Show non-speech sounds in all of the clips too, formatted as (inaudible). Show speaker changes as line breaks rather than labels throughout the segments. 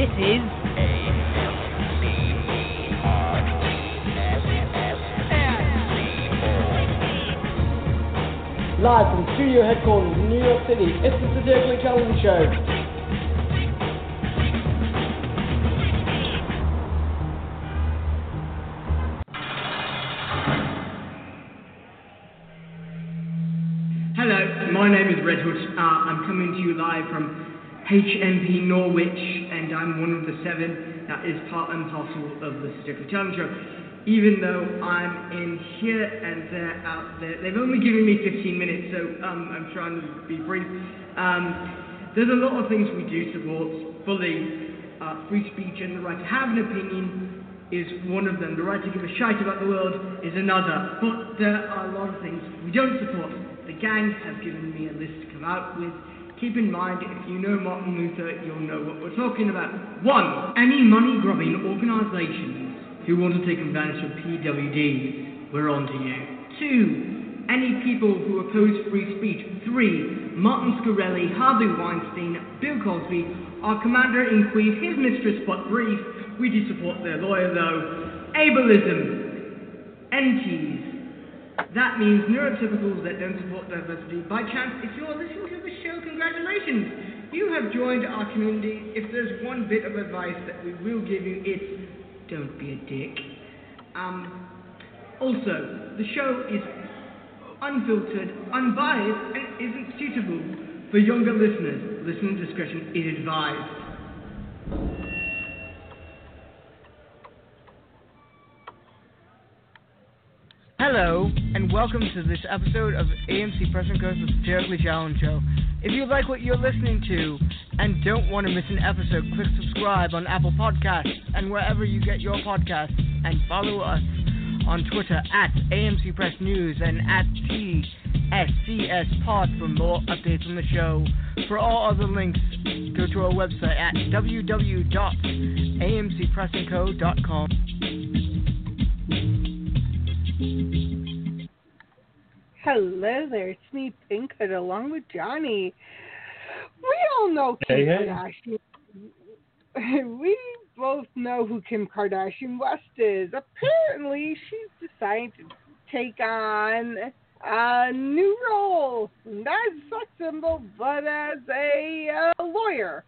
This is
Live from studio headquarters in New York City, it's the Satirically Challenged Show.
Hello, my name is Redhood. Uh, I'm coming to you live from HMP Norwich, and I'm one of the seven that is part and parcel of the Satirically Challenge Show. Even though I'm in here and they're out there, they've only given me 15 minutes, so um, I'm trying to be brief. Um, there's a lot of things we do support fully. Uh, free speech and the right to have an opinion is one of them. The right to give a shite about the world is another. But there are a lot of things we don't support. The gang have given me a list to come out with. Keep in mind, if you know Martin Luther, you'll know what we're talking about. One, any money grubbing organisations who want to take advantage of PWDs, we're on to you. Two, any people who oppose free speech. Three, Martin Shkreli, Harvey Weinstein, Bill Cosby, our commander in chief, his mistress but brief. We do support their lawyer though. Ableism, NTs. That means neurotypicals that don't support diversity. By chance, if you're listening to congratulations! You have joined our community. If there's one bit of advice that we will give you, it's don't be a dick. Um, also, the show is unfiltered, unbiased, and isn't suitable for younger listeners. Listener discretion is advised.
Hello, and welcome to this episode of AMC Press and Co's The Satirically Challenged Show. If you like what you're listening to and don't want to miss an episode, click subscribe on Apple Podcasts and wherever you get your podcasts, and follow us on Twitter at AMC Press News and at TSCS Pod for more updates on the show. For all other links, go to our website at www.amcpressandco.com.
Hello there, it's me, Pinkhood, along with Johnnie. We all know Kim
Hey, hey.
Kardashian. (laughs) We both know who Kim Kardashian West is. Apparently, she's decided to take on a new role, not as a sex symbol, but as a uh, lawyer.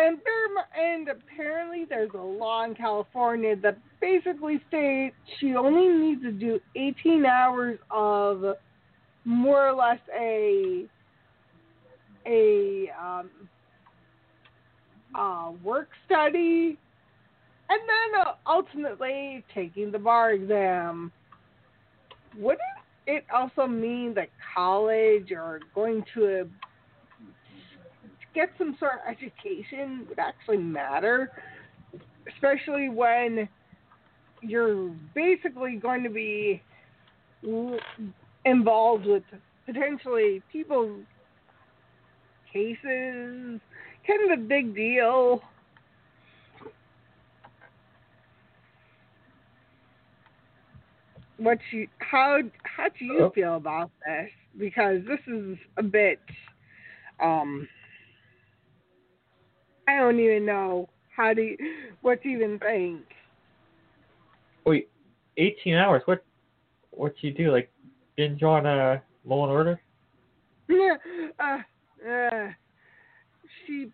And there, and apparently there's a law in California that basically states she only needs to do 18 hours of more or less a a um, uh, work study, and then uh, ultimately taking the bar exam. Wouldn't it also mean that college or going to a get some sort of education would actually matter, especially when you're basically going to be involved with potentially people's cases, kind of a big deal. What you how how do you
Hello?
feel about this? Because this is a bit um I don't even know how to what to even think.
Wait, 18 hours? What what you do? Like binge on uh, Law and Order? (laughs)
uh, uh, she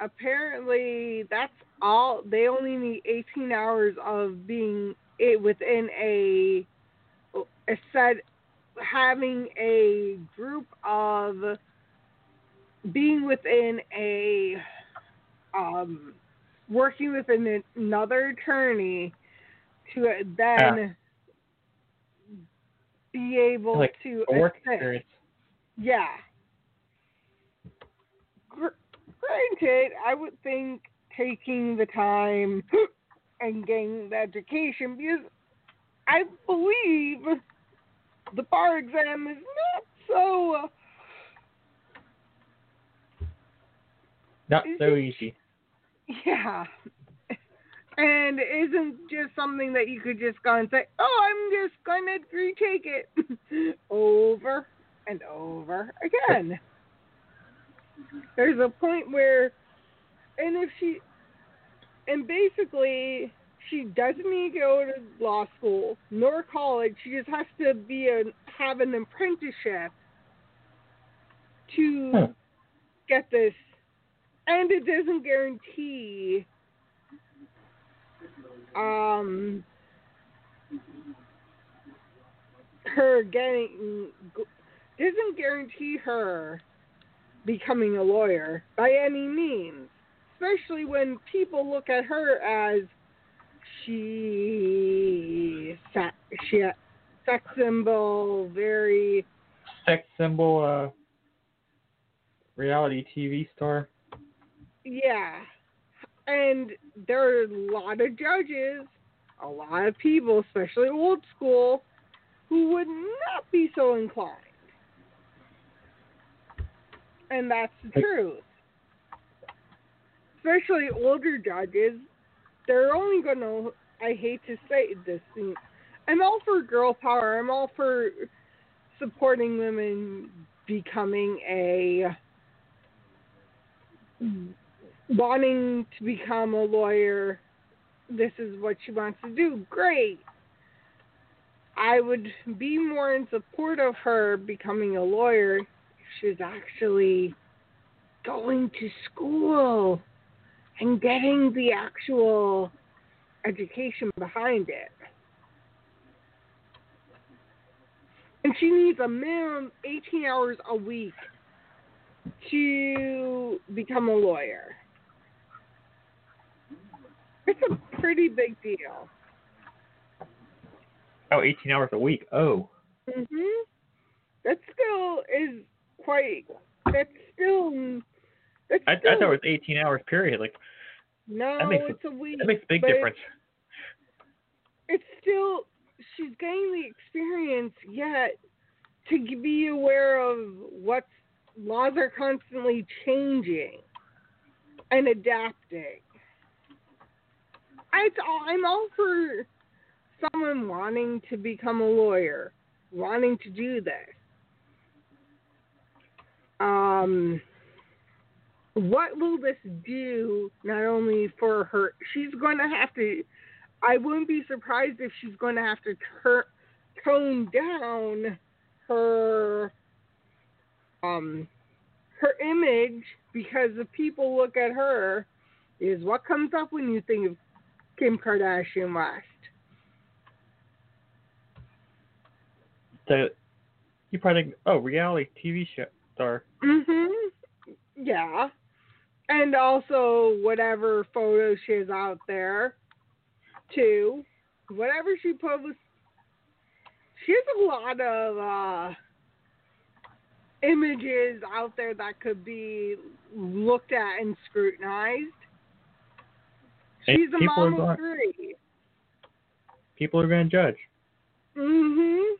apparently that's all they only need 18 hours of being it within a a set having a group of being within a um working with an, another attorney to then be able
Like
to
work
assist.
experience.
Yeah. Gr- Granted, I would think taking the time (gasps) and getting the education because I believe the bar exam is not so.
Not so easy. (laughs)
yeah. And isn't just something that you could just go and say, oh, I'm just going to retake it (laughs) over and over again. There's a point where, and if she, and basically, she doesn't need to go to law school nor college. She just has to be a have an apprenticeship to
Huh.
get this, and it doesn't guarantee um her getting doesn't guarantee her becoming a lawyer by any means especially when people look at her as she she sex symbol very
Sex symbol, uh, reality TV star.
Yeah. And there are a lot of judges, a lot of people, especially old school, who would not be so inclined. And that's the truth. Especially older judges, they're only going to, I hate to say this, thing, I'm all for girl power. I'm all for supporting women becoming a wanting to become a lawyer, this is what she wants to do. Great. I would be more in support of her becoming a lawyer if she was actually going to school and getting the actual education behind it. And she needs a minimum 18 hours a week to become a lawyer. It's a pretty big deal.
Oh, 18 hours a week. Oh.
Mhm. That still is quite. That's still. That's
I, I thought it was 18 hours period. Like,
no.
that makes
it's a week.
that makes a big difference.
It's still. She's getting the experience yet to be aware of what laws are constantly changing and adapting. I'm all for someone wanting to become a lawyer, wanting to do this. Um, what will this do not only for her? She's going to have to. I wouldn't be surprised if she's going to have to tone down her um her image because if people look at her is what comes up when you think of Kim Kardashian West.
The, you probably oh, reality TV show star.
Mhm. Yeah. And also whatever photos she has out there too. Whatever she posts she has a lot of uh images out there that could be looked at and scrutinized.
And
She's a
people are
mom of
going-
three.
People are going to judge.
Mhm.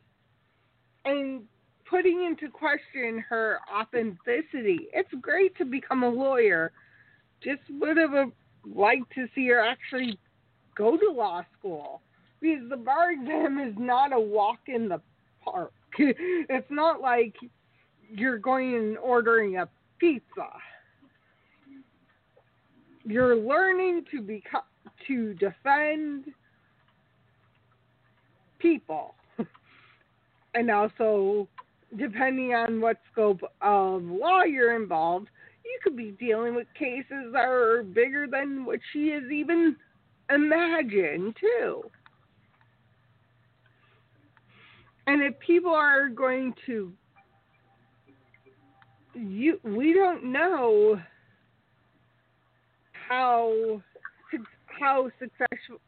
And putting into question her authenticity. It's great to become a lawyer. Just would have uh, liked to see her actually go to law school. Because the bar exam is not a walk in the park. (laughs) it's not like you're going and ordering a pizza. You're learning to become to defend people. (laughs) and also depending on what scope of law you're involved, you could be dealing with cases that are bigger than what she has even imagined too. And if people are going to you we don't know how how successful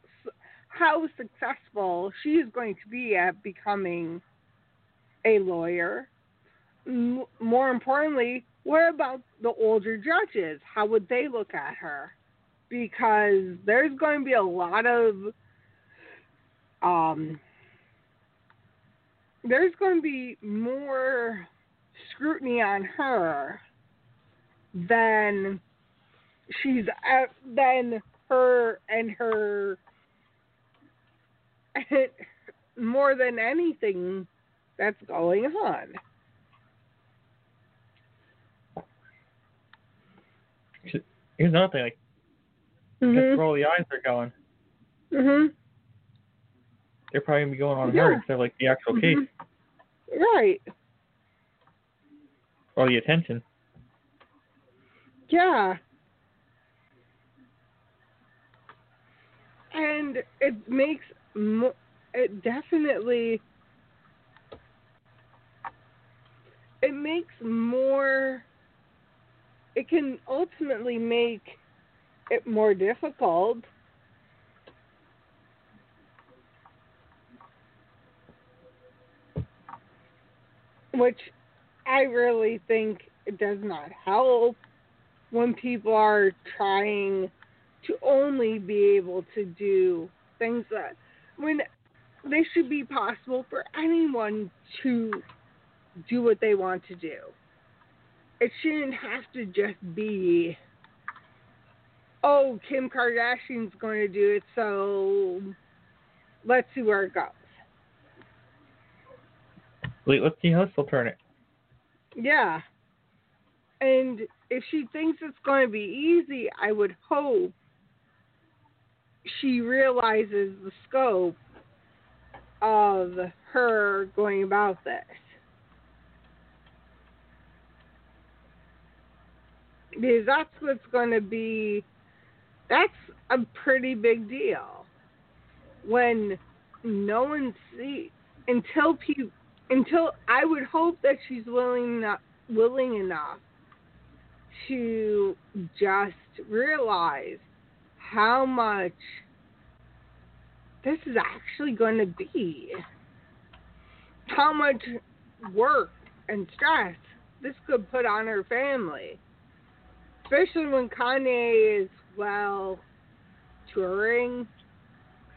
how successful she is going to be at becoming a lawyer. More importantly, what about the older judges? How would they look at her? Because there's going to be a lot of um, there's going to be more scrutiny on her than she's at, than her and her (laughs) more than anything that's going on.
Here's another thing, like that's
Mhm.
where all the eyes are going.
Mhm.
They're probably gonna be going on
Yeah.
her instead of like the actual case
Mhm. Right.
or the attention.
Yeah. And it makes mo- it definitely it makes more it can ultimately make it more difficult. Which I really think it does not help when people are trying to only be able to do things that when they should be possible for anyone to do what they want to do. It shouldn't have to just be oh, Kim Kardashian's going to do it, so let's see where it goes.
Wait, let's see how this will turn it.
Yeah. And if she thinks it's going to be easy, I would hope she realizes the scope of her going about this. Because that's what's going to be, that's a pretty big deal. When no one sees, until people, until I would hope that she's willing enough, willing enough to just realize how much this is actually going to be, how much work and stress this could put on her family, especially when Kanye is well touring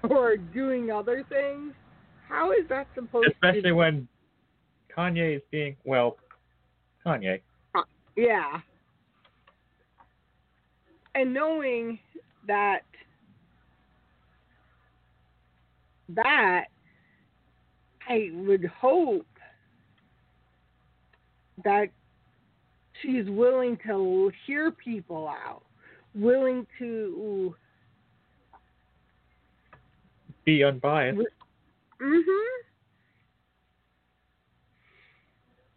or doing other things. How is that supposed to be
Especially when Kanye is being well, Kanye.
Uh, yeah. And knowing that that I would hope that she's willing to hear people out, willing to
Be unbiased.
Mhm.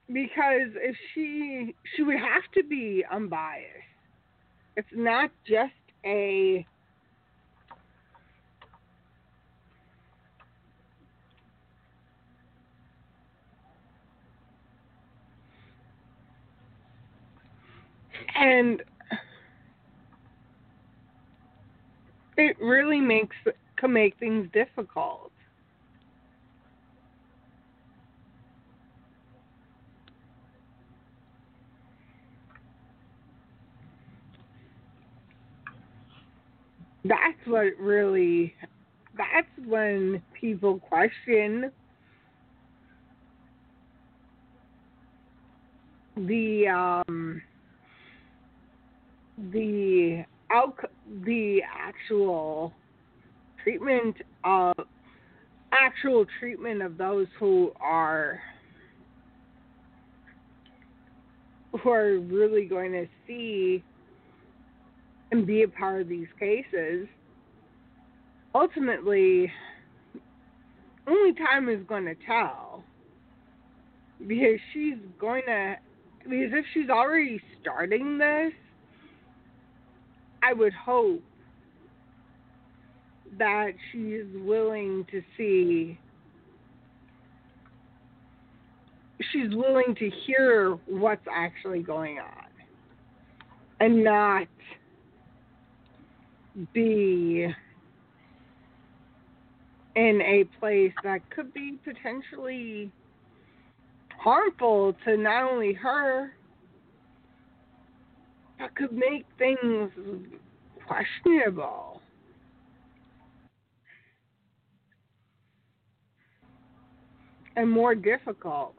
Because if she she would have to be unbiased. It's not just a and it really makes can make things difficult. That's what really that's when people question the um the out the actual treatment of actual treatment of those who are who are really going to see and be a part of these cases ultimately only time is going to tell. Because she's going to because if she's already starting this I would hope that she's willing to see she's willing to hear what's actually going on and not be in a place that could be potentially harmful to not only her but could make things questionable. And more difficult.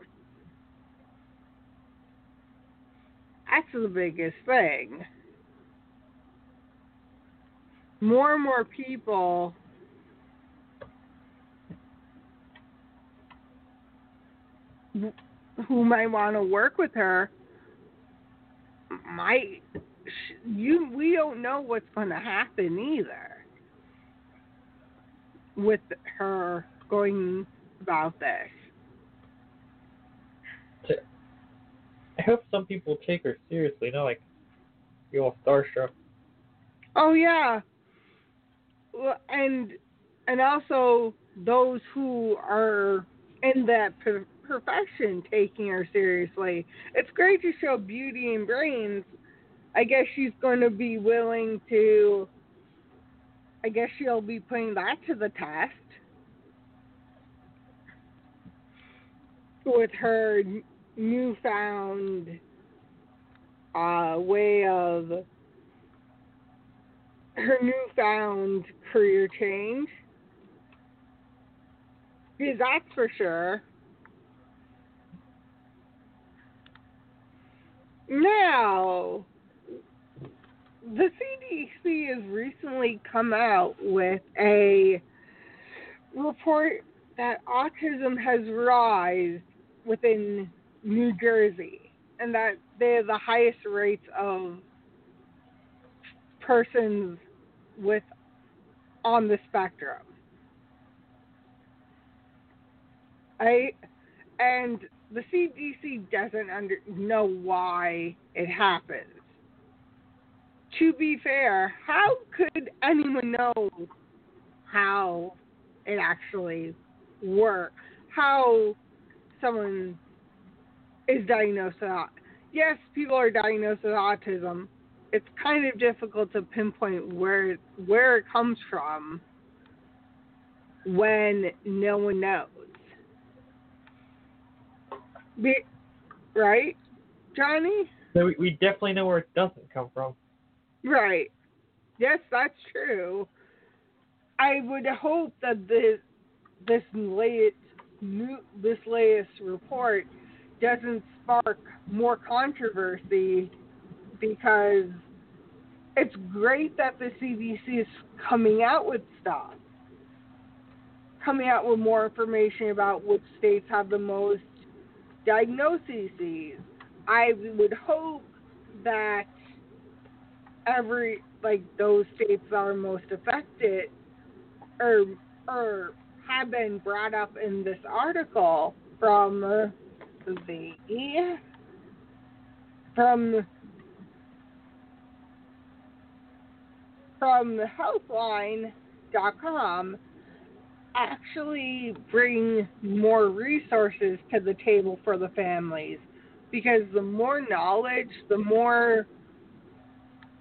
That's the biggest thing. More and more people who might want to work with her might you we don't know what's going to happen either with her going about this.
I hope some people take her seriously, not like you all starstruck.
Oh yeah. Well, and and also those who are in that pro- profession taking her seriously. It's great to show beauty and brains. I guess she's going to be willing to. I guess she'll be putting that to the test with her newfound uh, way of her newfound career change. Because that's for sure. Now, the CDC has recently come out with a report that autism has rise within New Jersey and that they have the highest rates of persons with on the spectrum. I and the CDC doesn't under, know why it happens. To be fair, how could anyone know how it actually works? How someone is diagnosed with yes, people are diagnosed with autism. It's kind of difficult to pinpoint where where it comes from when no one knows. Be, right, Johnnie?
So we, we definitely know where it doesn't come from.
Right. Yes, that's true. I would hope that this this latest new this latest report doesn't spark more controversy because it's great that the CDC is coming out with stuff, coming out with more information about which states have the most diagnoses. I would hope that every like those states that are most affected or or have been brought up in this article from the from from healthline.com actually bring more resources to the table for the families because the more knowledge the more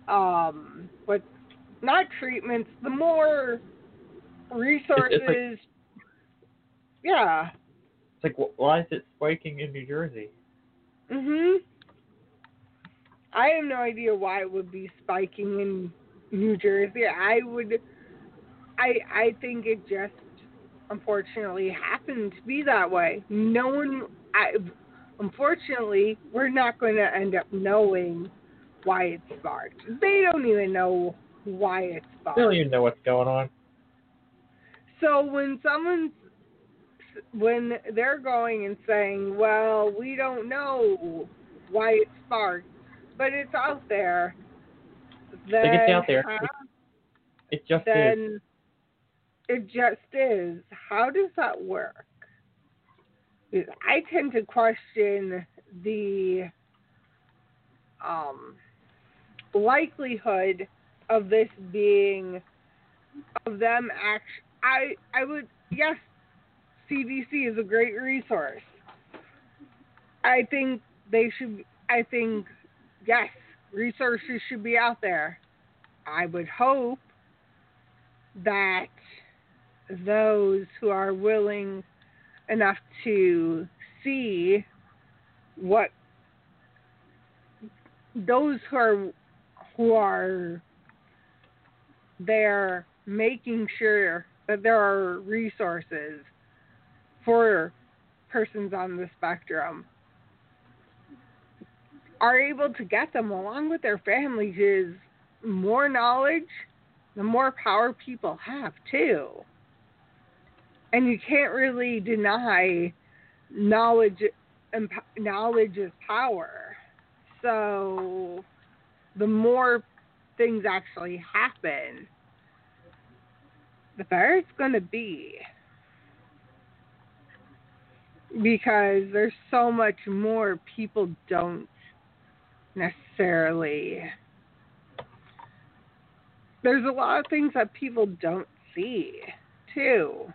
um what not treatments the more resources yeah
It's like, why is it spiking in New Jersey?
Mm Mhm. I have no idea why it would be spiking in New Jersey. I would I I think it just unfortunately happened to be that way. No one I unfortunately we're not going to end up knowing why it sparked. They don't even know why it sparked.
They don't even know what's going on.
So when someone's when they're going and saying, "Well, we don't know why it sparked, but it's out there," then
it's out there.
how-
It just is.
it just is. How does that work? Because I tend to question the um, likelihood of this being of them act. I I would yes, CDC is a great resource. I think they should. I think yes, resources should be out there. I would hope that those who are willing enough to see what those who are who are there making sure that there are resources for persons on the spectrum are able to get them along with their families is more knowledge the more power people have too and you can't really deny knowledge knowledge is power so the more things actually happen, the better it's going to be. Because there's so much more people don't necessarily. There's a lot of things that people don't see, too.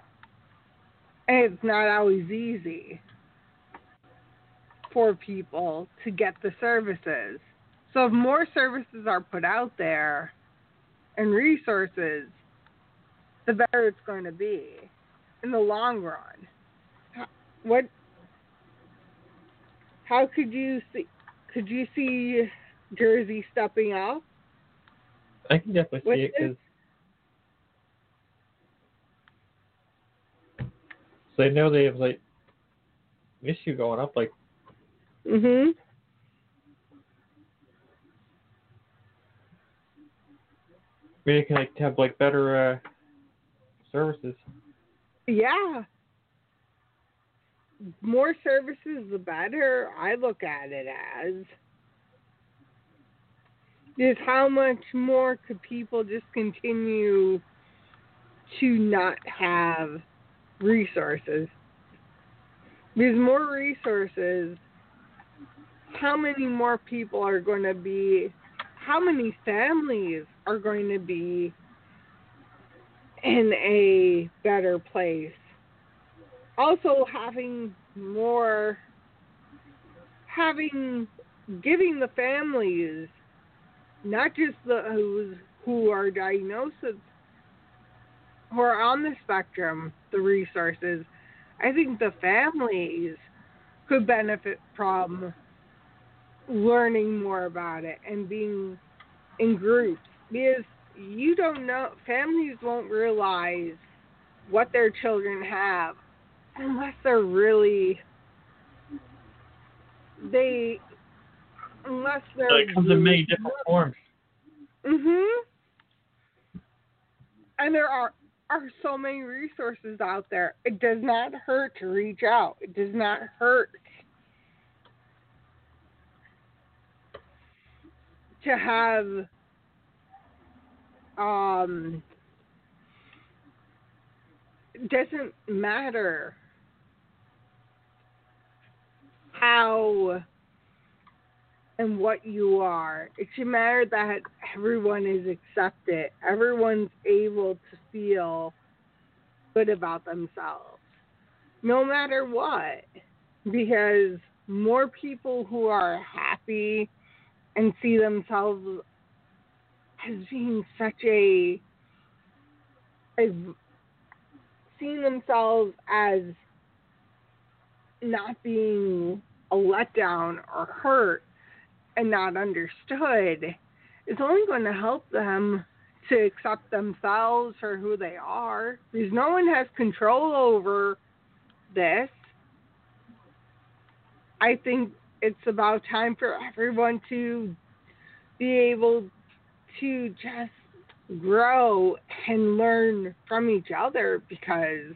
And it's not always easy for people to get the services. So if more services are put out there and resources, the better it's going to be in the long run. What? How could you see? Could you see Jersey stepping up?
I can definitely
What's
see it because so they know they have like an issue going up. Like
Mhm.
maybe they can like have like better uh, services.
Yeah. More services, the better. I look at it as. Is how much more could people just continue to not have resources? Because more resources, how many more people are going to be, how many families are going to be in a better place. Also, having more, having, giving the families, not just those who are diagnosed, who are on the spectrum, the resources. I think the families could benefit from learning more about it and being in groups because you don't know families won't realize what their children have unless they're really they unless they're
So it comes in many different forms.
mhm and there are are so many resources out there. It does not hurt to reach out. It does not hurt to have um it doesn't matter how and what you are. It should matter that everyone is accepted. Everyone's able to feel good about themselves. No matter what. Because more people who are happy and see themselves as being such a, a seeing themselves as not being a letdown or hurt and not understood is only going to help them to accept themselves for who they are because no one has control over this. I think it's about time for everyone to be able to just grow and learn from each other because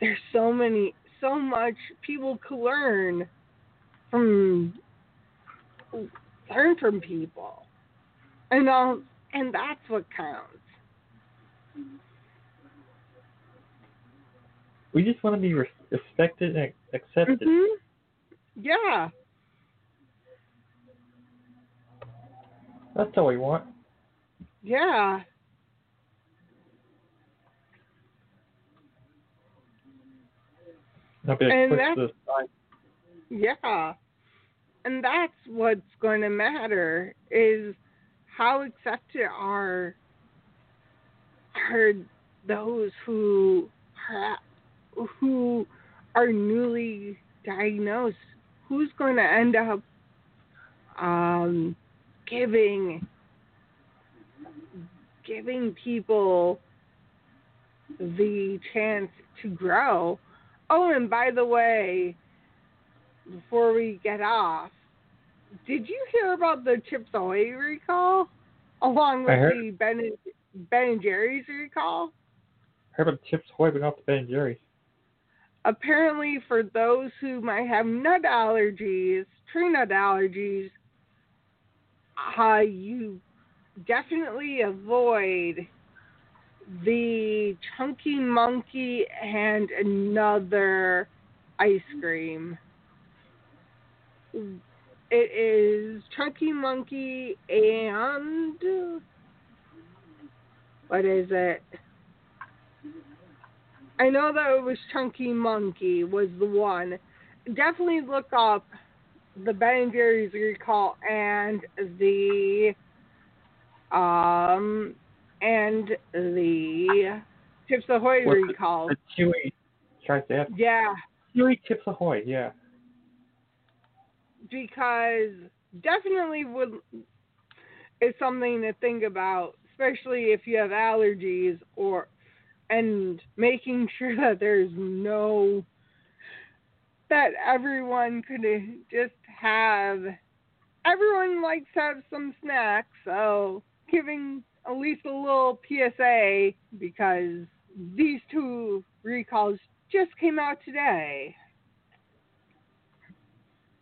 there's so many so much people could learn from learn from people. And all and that's what counts.
We just want to be respected and accepted.
mhm yeah.
That's all we want.
yeah
Not be like
And that's-. Yeah. And that's what's going to matter is how accepted are are those who are, who are newly diagnosed. Who's going to end up um, giving giving people the chance to grow? Oh, and by the way, before we get off, did you hear about the Chips Ahoy recall, along with the Ben and, Ben and Jerry's recall?
I Heard about Chips Ahoy, but not the Ben and Jerry's.
Apparently, for those who might have nut allergies, tree nut allergies, uh, you definitely avoid the Chunky Monkey and another ice cream. It is Chunky Monkey and what is it? I know that it was Chunky Monkey was the one. Definitely look up the Ben and Jerry's recall and the um and the Chips Ahoy
What's the-
recall.
The Chewy. To say it.
Yeah,
Chewy Chips Ahoy. Yeah.
because definitely would is something to think about, especially if you have allergies or and making (laughs) sure that there's no that everyone could just have everyone likes to have some snacks, so giving at least a little PSA because these two recalls just came out today.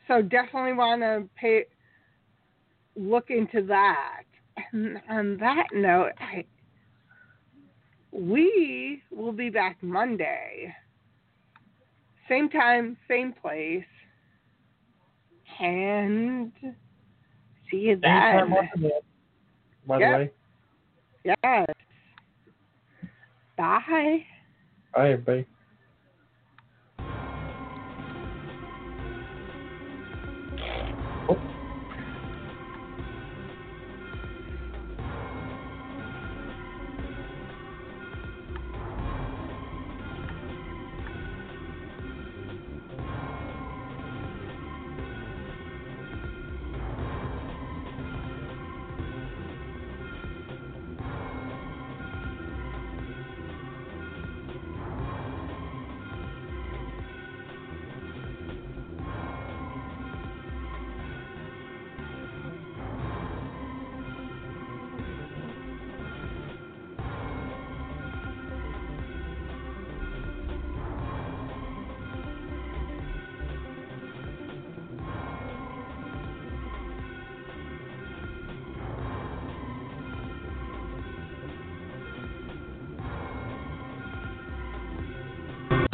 So definitely want to pay look into that. And on that note, I, we will be back Monday. Same time, same place. And see you then.
that, By the way.
Yes. Bye.
Bye. Oh.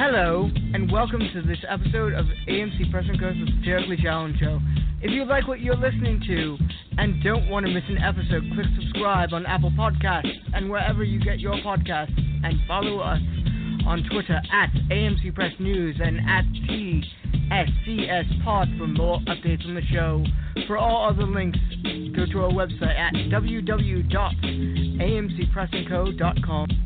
Hello, and welcome to this episode of AMC Press and Co's The Satirically Challenged Show. If you like what you're listening to and don't want to miss an episode, click subscribe on Apple Podcasts and wherever you get your podcasts, and follow us on Twitter at AMC Press News and at TSCS Pod for more updates on the show. For all other links, go to our website at www.amcpressandco.com.